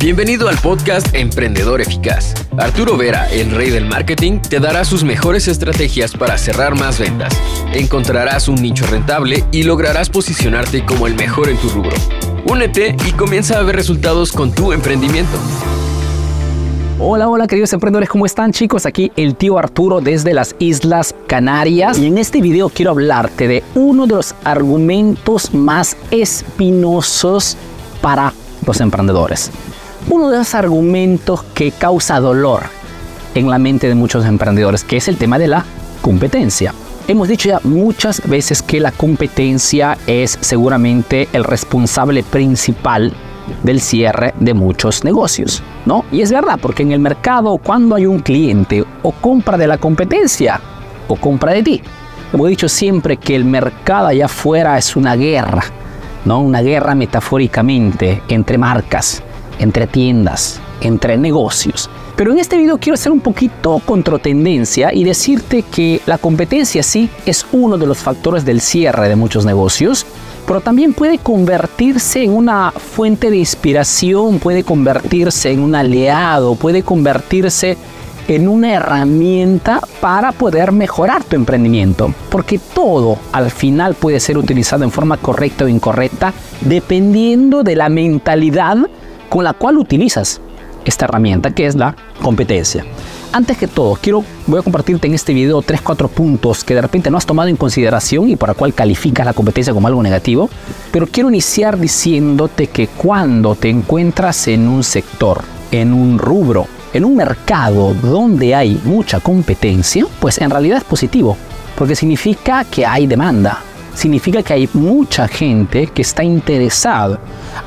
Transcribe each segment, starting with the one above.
Bienvenido al podcast Emprendedor Eficaz. Arturo Vera, el rey del marketing, te dará sus mejores estrategias para cerrar más ventas. Encontrarás un nicho rentable y lograrás posicionarte como el mejor en tu rubro. Únete y comienza a ver resultados con tu emprendimiento. Hola, hola queridos emprendedores, ¿cómo están chicos? Aquí el tío Arturo desde las Islas Canarias y en este video quiero hablarte de uno de los argumentos más espinosos para los emprendedores uno de los argumentos que causa dolor en la mente de muchos emprendedores, que es el tema de la competencia. Hemos dicho ya muchas veces que la competencia es seguramente el responsable principal del cierre de muchos negocios, ¿no? Y es verdad, porque en el mercado cuando hay un cliente o compra de la competencia o compra de ti. Hemos dicho siempre que el mercado allá afuera es una guerra, ¿no? Una guerra metafóricamente entre marcas entre tiendas, entre negocios. Pero en este video quiero hacer un poquito tendencia y decirte que la competencia sí es uno de los factores del cierre de muchos negocios, pero también puede convertirse en una fuente de inspiración, puede convertirse en un aliado, puede convertirse en una herramienta para poder mejorar tu emprendimiento. Porque todo al final puede ser utilizado en forma correcta o incorrecta dependiendo de la mentalidad con la cual utilizas esta herramienta que es la competencia. Antes que todo, quiero, voy a compartirte en este video 3-4 puntos que de repente no has tomado en consideración y por la cual calificas la competencia como algo negativo, pero quiero iniciar diciéndote que cuando te encuentras en un sector, en un rubro, en un mercado donde hay mucha competencia, pues en realidad es positivo, porque significa que hay demanda, significa que hay mucha gente que está interesada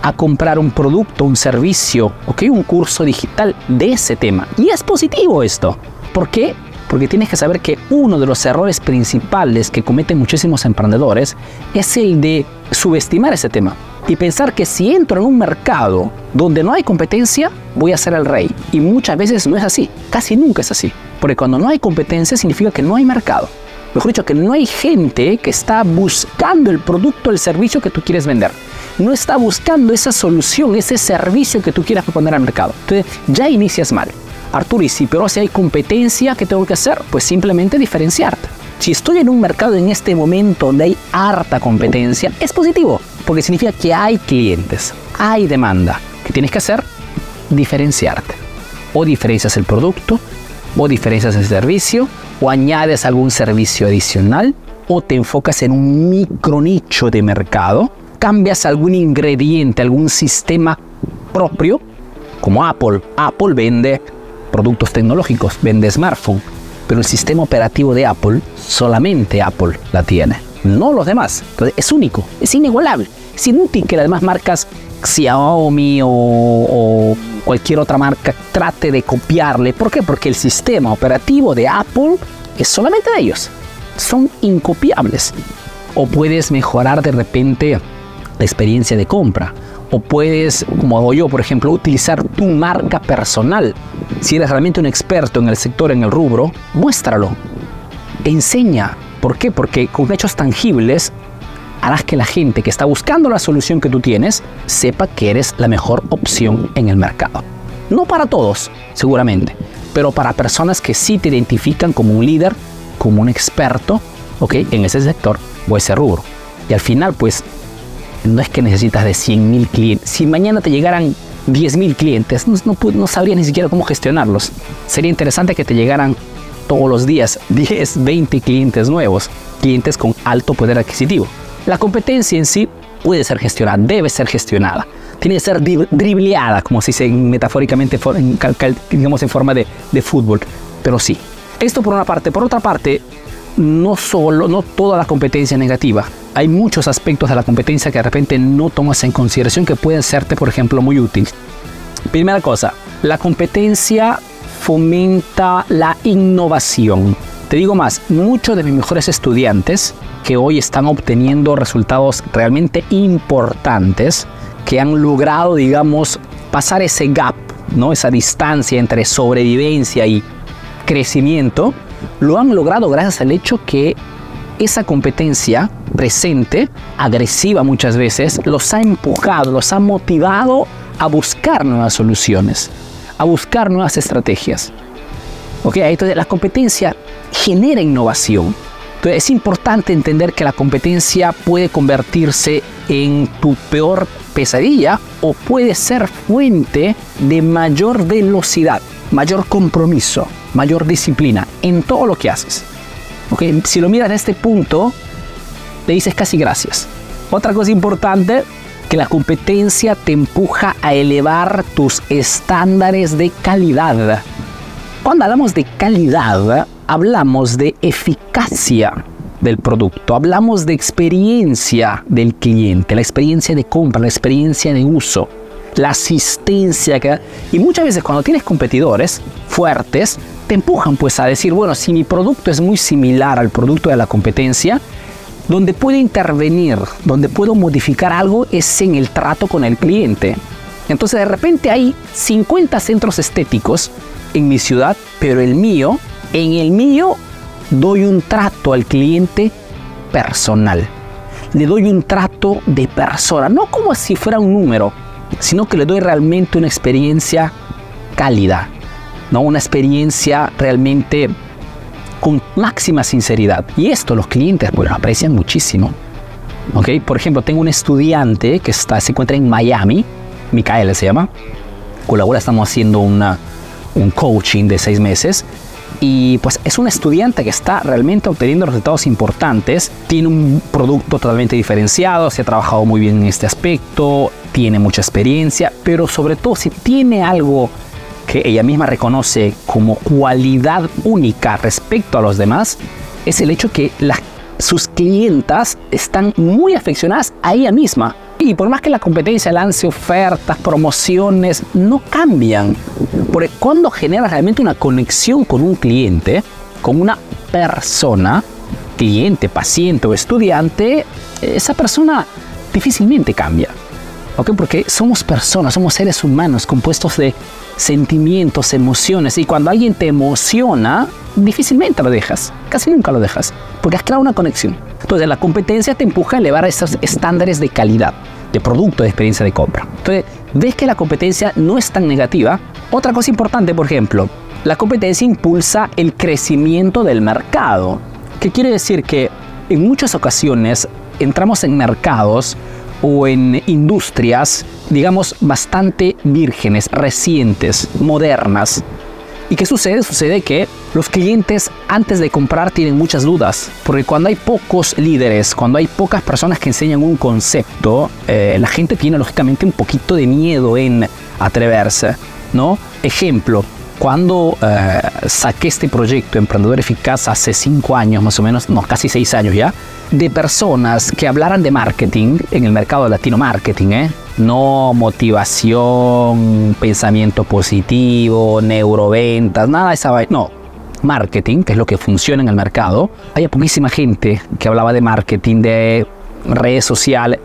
a comprar un producto, un servicio, ¿ok? un curso digital de ese tema. Y es positivo esto. ¿Por qué? Porque tienes que saber que uno de los errores principales que cometen muchísimos emprendedores es el de subestimar ese tema y pensar que si entro en un mercado donde no hay competencia, voy a ser el rey. Y muchas veces no es así, casi nunca es así. Porque cuando no hay competencia significa que no hay mercado mejor dicho, que no hay gente que está buscando el producto el servicio que tú quieres vender. No está buscando esa solución, ese servicio que tú quieras proponer al mercado. Entonces, ya inicias mal. Arturo, y si pero si hay competencia, ¿qué tengo que hacer? Pues simplemente diferenciarte. Si estoy en un mercado en este momento donde hay harta competencia, es positivo, porque significa que hay clientes, hay demanda. ¿Qué tienes que hacer? Diferenciarte. O diferencias el producto, o diferencias el servicio, o añades algún servicio adicional o te enfocas en un micro nicho de mercado, cambias algún ingrediente, algún sistema propio, como Apple. Apple vende productos tecnológicos, vende smartphone, pero el sistema operativo de Apple solamente Apple la tiene, no los demás. Entonces es único, es inigualable. Es inútil que las demás marcas Xiaomi o, o cualquier otra marca trate de copiarle. ¿Por qué? Porque el sistema operativo de Apple es solamente de ellos. Son incopiables. O puedes mejorar de repente la experiencia de compra. O puedes, como hago yo, por ejemplo, utilizar tu marca personal. Si eres realmente un experto en el sector, en el rubro, muéstralo. Enseña. ¿Por qué? Porque con hechos tangibles harás que la gente que está buscando la solución que tú tienes sepa que eres la mejor opción en el mercado. No para todos, seguramente, pero para personas que sí te identifican como un líder, como un experto, ¿ok? En ese sector o ese rubro. Y al final, pues, no es que necesitas de 100 mil clientes. Si mañana te llegaran 10 mil clientes, no, no, no sabrías ni siquiera cómo gestionarlos. Sería interesante que te llegaran todos los días 10, 20 clientes nuevos, clientes con alto poder adquisitivo. La competencia en sí puede ser gestionada, debe ser gestionada. Tiene que ser dribleada, como se dice metafóricamente, digamos en forma de, de fútbol. Pero sí, esto por una parte. Por otra parte, no solo, no toda la competencia negativa. Hay muchos aspectos de la competencia que de repente no tomas en consideración que pueden serte, por ejemplo, muy útiles. Primera cosa, la competencia fomenta la innovación. Te digo más, muchos de mis mejores estudiantes que hoy están obteniendo resultados realmente importantes, que han logrado, digamos, pasar ese gap, ¿no? esa distancia entre sobrevivencia y crecimiento, lo han logrado gracias al hecho que esa competencia presente, agresiva muchas veces, los ha empujado, los ha motivado a buscar nuevas soluciones, a buscar nuevas estrategias. ¿Ok? Entonces la competencia genera innovación. Entonces es importante entender que la competencia puede convertirse en tu peor pesadilla o puede ser fuente de mayor velocidad, mayor compromiso, mayor disciplina en todo lo que haces. ¿Okay? Si lo miras de este punto, le dices casi gracias. Otra cosa importante, que la competencia te empuja a elevar tus estándares de calidad. Cuando hablamos de calidad, hablamos de eficacia del producto, hablamos de experiencia del cliente, la experiencia de compra, la experiencia de uso, la asistencia. Que... Y muchas veces cuando tienes competidores fuertes, te empujan pues a decir, bueno, si mi producto es muy similar al producto de la competencia, donde puedo intervenir, donde puedo modificar algo es en el trato con el cliente. Entonces de repente hay 50 centros estéticos en mi ciudad, pero el mío, en el mío doy un trato al cliente personal. Le doy un trato de persona, no como si fuera un número, sino que le doy realmente una experiencia cálida, ¿no? una experiencia realmente con máxima sinceridad. Y esto los clientes pues, lo aprecian muchísimo. ¿Okay? Por ejemplo, tengo un estudiante que está, se encuentra en Miami, Micaela se llama, con la cual estamos haciendo una, un coaching de seis meses. Y pues es un estudiante que está realmente obteniendo resultados importantes, tiene un producto totalmente diferenciado, se ha trabajado muy bien en este aspecto, tiene mucha experiencia, pero sobre todo si tiene algo que ella misma reconoce como cualidad única respecto a los demás, es el hecho que sus clientas están muy aficionadas a ella misma. Y por más que la competencia lance ofertas, promociones, no cambian. Porque cuando genera realmente una conexión con un cliente, con una persona, cliente, paciente o estudiante, esa persona difícilmente cambia. ¿Ok? Porque somos personas, somos seres humanos compuestos de sentimientos, emociones. Y cuando alguien te emociona, difícilmente lo dejas. Casi nunca lo dejas. Porque has creado una conexión. Entonces la competencia te empuja a elevar esos estándares de calidad, de producto, de experiencia de compra. Entonces ves que la competencia no es tan negativa. Otra cosa importante, por ejemplo, la competencia impulsa el crecimiento del mercado. ¿Qué quiere decir? Que en muchas ocasiones entramos en mercados o en industrias, digamos, bastante vírgenes, recientes, modernas, ¿Y qué sucede? Sucede que los clientes antes de comprar tienen muchas dudas, porque cuando hay pocos líderes, cuando hay pocas personas que enseñan un concepto, eh, la gente tiene lógicamente un poquito de miedo en atreverse, ¿no? Ejemplo, cuando eh, saqué este proyecto Emprendedor Eficaz hace cinco años más o menos, no, casi seis años ya, de personas que hablaran de marketing en el mercado latino marketing, ¿eh? no motivación, pensamiento positivo, neuroventas, nada de esa No, marketing, que es lo que funciona en el mercado. Había poquísima gente que hablaba de marketing, de redes sociales.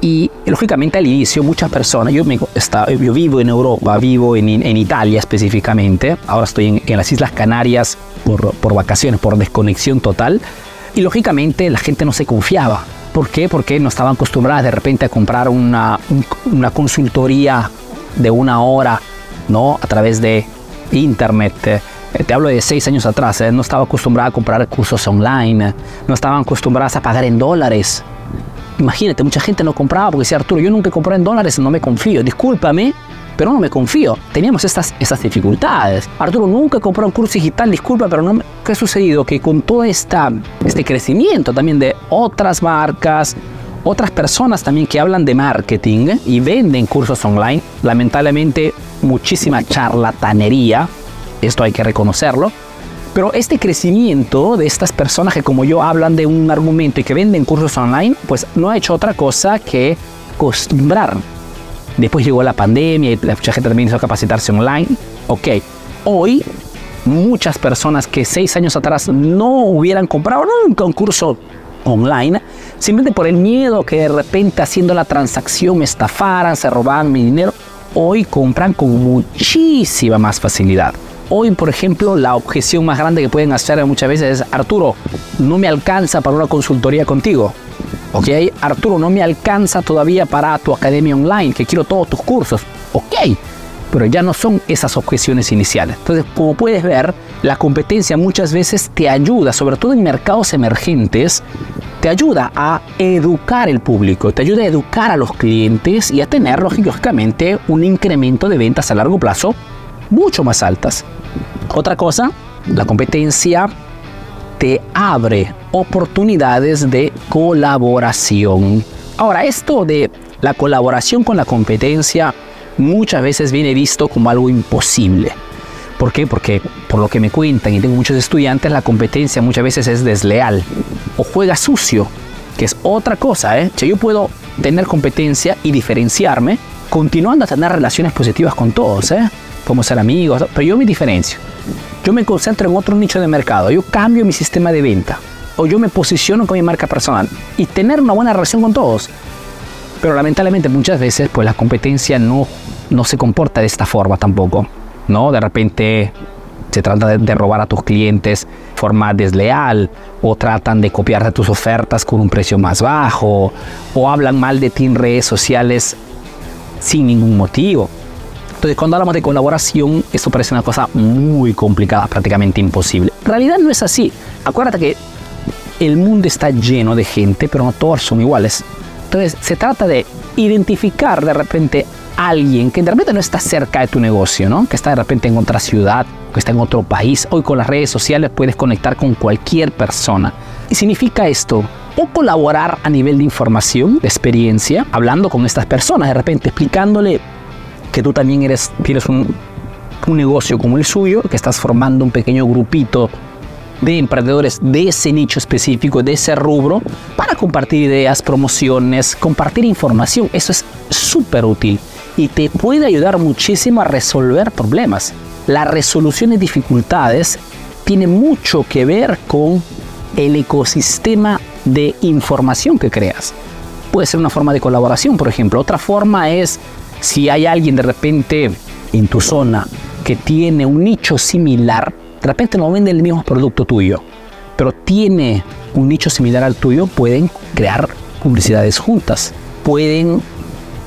Y lógicamente al inicio muchas personas, yo, me, está, vivo en Europa, vivo en, Italia específicamente, ahora estoy en, las Islas Canarias por, por vacaciones, por desconexión total, y lógicamente la gente no se confiaba ¿Por qué? Porque no estaban acostumbradas de repente a comprar una, una consultoría de una hora, ¿no? A través de internet. Eh, te hablo de seis años atrás, ¿eh? no estaba acostumbrada a comprar cursos online, no estaban acostumbradas a pagar en dólares. Imagínate, mucha gente no compraba porque decía Arturo, yo nunca compré en dólares, no me confío. Discúlpame, pero no me confío. Teníamos estas, estas dificultades. Arturo nunca compró un curso digital, disculpa, pero no ¿qué ha sucedido? Que con todo esta, este crecimiento también de otras marcas, otras personas también que hablan de marketing y venden cursos online, lamentablemente muchísima charlatanería, esto hay que reconocerlo, pero este crecimiento de estas personas que como yo hablan de un argumento y que venden cursos online, pues no ha hecho otra cosa que acostumbrar Después llegó la pandemia y mucha gente también hizo capacitarse online. Ok, hoy muchas personas que seis años atrás no hubieran comprado nunca un curso online, simplemente por el miedo que de repente haciendo la transacción me estafaran, se robaran mi dinero, hoy compran con muchísima más facilidad. Hoy, por ejemplo, la objeción más grande que pueden hacer muchas veces es, Arturo, no me alcanza para una consultoría contigo. Ok, Arturo, no me alcanza todavía para tu academia online, que quiero todos tus cursos. Ok, pero ya no son esas objeciones iniciales. Entonces, como puedes ver, la competencia muchas veces te ayuda, sobre todo en mercados emergentes, te ayuda a educar el público, te ayuda a educar a los clientes y a tener, lógicamente, un incremento de ventas a largo plazo mucho más altas. Otra cosa, la competencia te abre oportunidades de colaboración. Ahora, esto de la colaboración con la competencia muchas veces viene visto como algo imposible. ¿Por qué? Porque por lo que me cuentan y tengo muchos estudiantes, la competencia muchas veces es desleal o juega sucio, que es otra cosa. ¿eh? yo puedo tener competencia y diferenciarme continuando a tener relaciones positivas con todos. ¿eh? Podemos ser amigos, pero yo me diferencio. Yo me concentro en otro nicho de mercado, yo cambio mi sistema de venta o yo me posiciono con mi marca personal y tener una buena relación con todos. Pero lamentablemente muchas veces pues la competencia no, no se comporta de esta forma tampoco. ¿no? De repente se trata de, robar a tus clientes de forma desleal o tratan de copiarte tus ofertas con un precio más bajo o hablan mal de ti en redes sociales sin ningún motivo. Entonces, cuando hablamos de colaboración, esto parece una cosa muy complicada, prácticamente imposible. En realidad no es así. Acuérdate que el mundo está lleno de gente, pero no todos son iguales. Entonces se trata de identificar de repente a alguien que de repente no está cerca de tu negocio, ¿no? Que está de repente en otra ciudad, que está en otro país. Hoy con las redes sociales puedes conectar con cualquier persona. Y significa esto, o colaborar a nivel de información, de experiencia, hablando con estas personas, de repente explicándole que tú también eres, tienes un, un negocio como el suyo, que estás formando un pequeño grupito de emprendedores de ese nicho específico, de ese rubro, para compartir ideas, promociones, compartir información. Eso es súper útil y te puede ayudar muchísimo a resolver problemas. La resolución de dificultades tiene mucho que ver con el ecosistema de información que creas. Puede ser una forma de colaboración, por ejemplo. Otra forma es si hay alguien de repente en tu zona que tiene un nicho similar, de repente no vende el mismo producto tuyo, pero tiene un nicho similar al tuyo, pueden crear publicidades juntas, pueden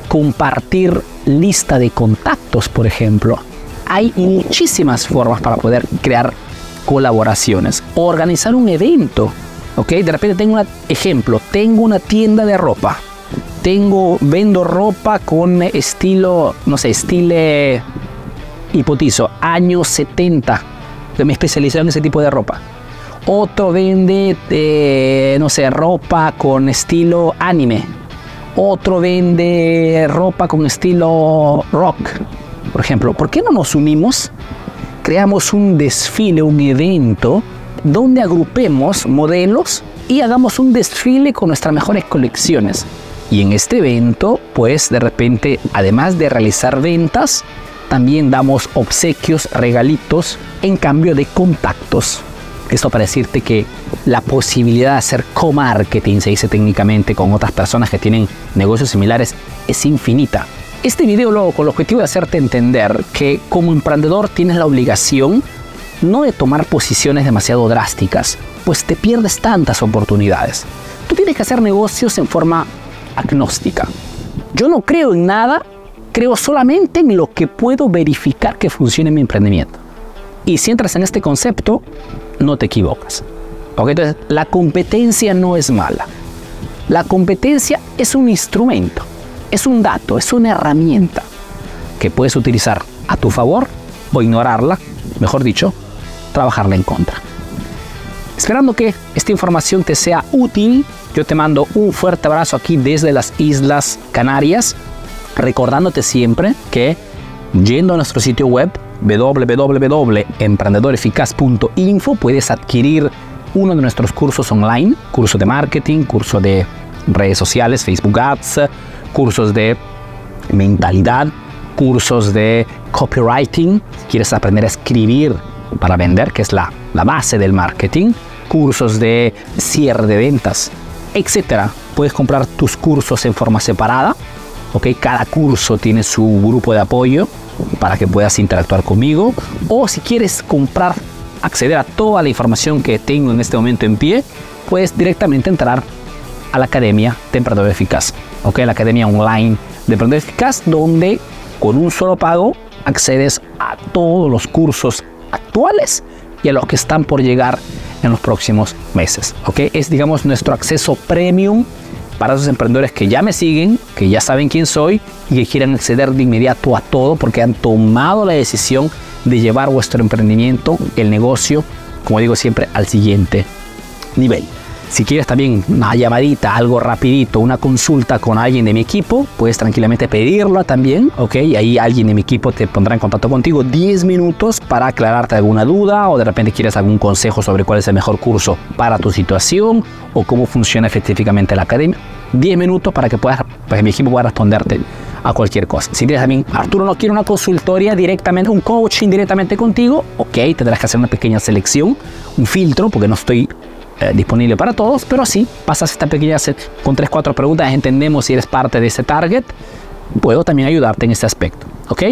compartir lista de contactos, por ejemplo. Hay muchísimas formas para poder crear colaboraciones, organizar un evento. ¿ok? De repente tengo un ejemplo, tengo una tienda de ropa, tengo, vendo ropa con estilo, no sé, estilo, hipotizo, años 70 me especializo en ese tipo de ropa. Otro vende, eh, no sé, ropa con estilo anime. Otro vende ropa con estilo rock, por ejemplo. ¿Por qué no nos unimos? Creamos un desfile, un evento donde agrupemos modelos y hagamos un desfile con nuestras mejores colecciones. Y en este evento, pues de repente, además de realizar ventas, también damos obsequios, regalitos en cambio de contactos. Esto para decirte que la posibilidad de hacer co-marketing, se dice técnicamente, con otras personas que tienen negocios similares, es infinita. Este video lo hago con el objetivo de hacerte entender que como emprendedor tienes la obligación no de tomar posiciones demasiado drásticas, pues te pierdes tantas oportunidades. Tú tienes que hacer negocios en forma agnóstica. Yo no creo en nada creo solamente en lo que puedo verificar que funcione en mi emprendimiento. Y si entras en este concepto, no te equivocas. Entonces, la competencia no es mala. La competencia es un instrumento, es un dato, es una herramienta que puedes utilizar a tu favor o ignorarla, mejor dicho, trabajarla en contra. Esperando que esta información te sea útil, yo te mando un fuerte abrazo aquí desde las Islas Canarias recordándote siempre que yendo a nuestro sitio web www.emprendedoreficaz.info puedes adquirir uno de nuestros cursos online, curso de marketing, curso de redes sociales, Facebook Ads, cursos de mentalidad, cursos de copywriting, quieres aprender a escribir para vender, que es la, la base del marketing, cursos de cierre de ventas, etc. Puedes comprar tus cursos en forma separada cada curso tiene su grupo de apoyo para que puedas interactuar conmigo. O si quieres comprar, acceder a toda la información que tengo en este momento en pie, puedes directamente entrar a la Academia de Emprendedor Eficaz. ¿ok? La Academia Online de Emprendedor Eficaz, donde con un solo pago accedes a todos los cursos actuales y a los que están por llegar en los próximos meses. ¿ok? Es, digamos, nuestro acceso premium para esos emprendedores que ya me siguen, que ya saben quién soy y que quieren acceder de inmediato a todo porque han tomado la decisión de llevar vuestro emprendimiento, el negocio, como digo siempre, al siguiente nivel. Si quieres también una llamadita, algo rapidito, una consulta con alguien de mi equipo, puedes tranquilamente pedirlo también, ¿ok? Ahí alguien de mi equipo te pondrá en contacto contigo 10 minutos para aclararte alguna duda o de repente quieres algún consejo sobre cuál es el mejor curso para tu situación o cómo funciona efectivamente la academia. 10 minutos para que puedas, que mi equipo pueda responderte a cualquier cosa. Si tienes también, Arturo no quiere una consultoría directamente, un coaching directamente contigo, ok, tendrás que hacer una pequeña selección, un filtro, porque no estoy eh, disponible para todos, pero sí, pasas esta pequeña set con 3-4 preguntas, entendemos si eres parte de ese target, puedo también ayudarte en este aspecto, ¿ok?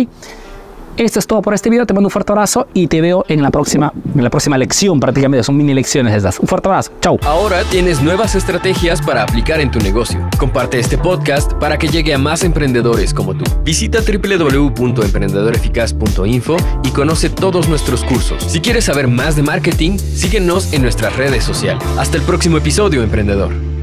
Esto es todo por este video. Te mando un fuerte abrazo y te veo en la próxima, en la próxima lección. Prácticamente son mini lecciones estas. Un fuerte abrazo. Chau. Ahora tienes nuevas estrategias para aplicar en tu negocio. Comparte este podcast para que llegue a más emprendedores como tú. Visita www.emprendedoreficaz.info y conoce todos nuestros cursos. Si quieres saber más de marketing, síguenos en nuestras redes sociales. Hasta el próximo episodio, emprendedor.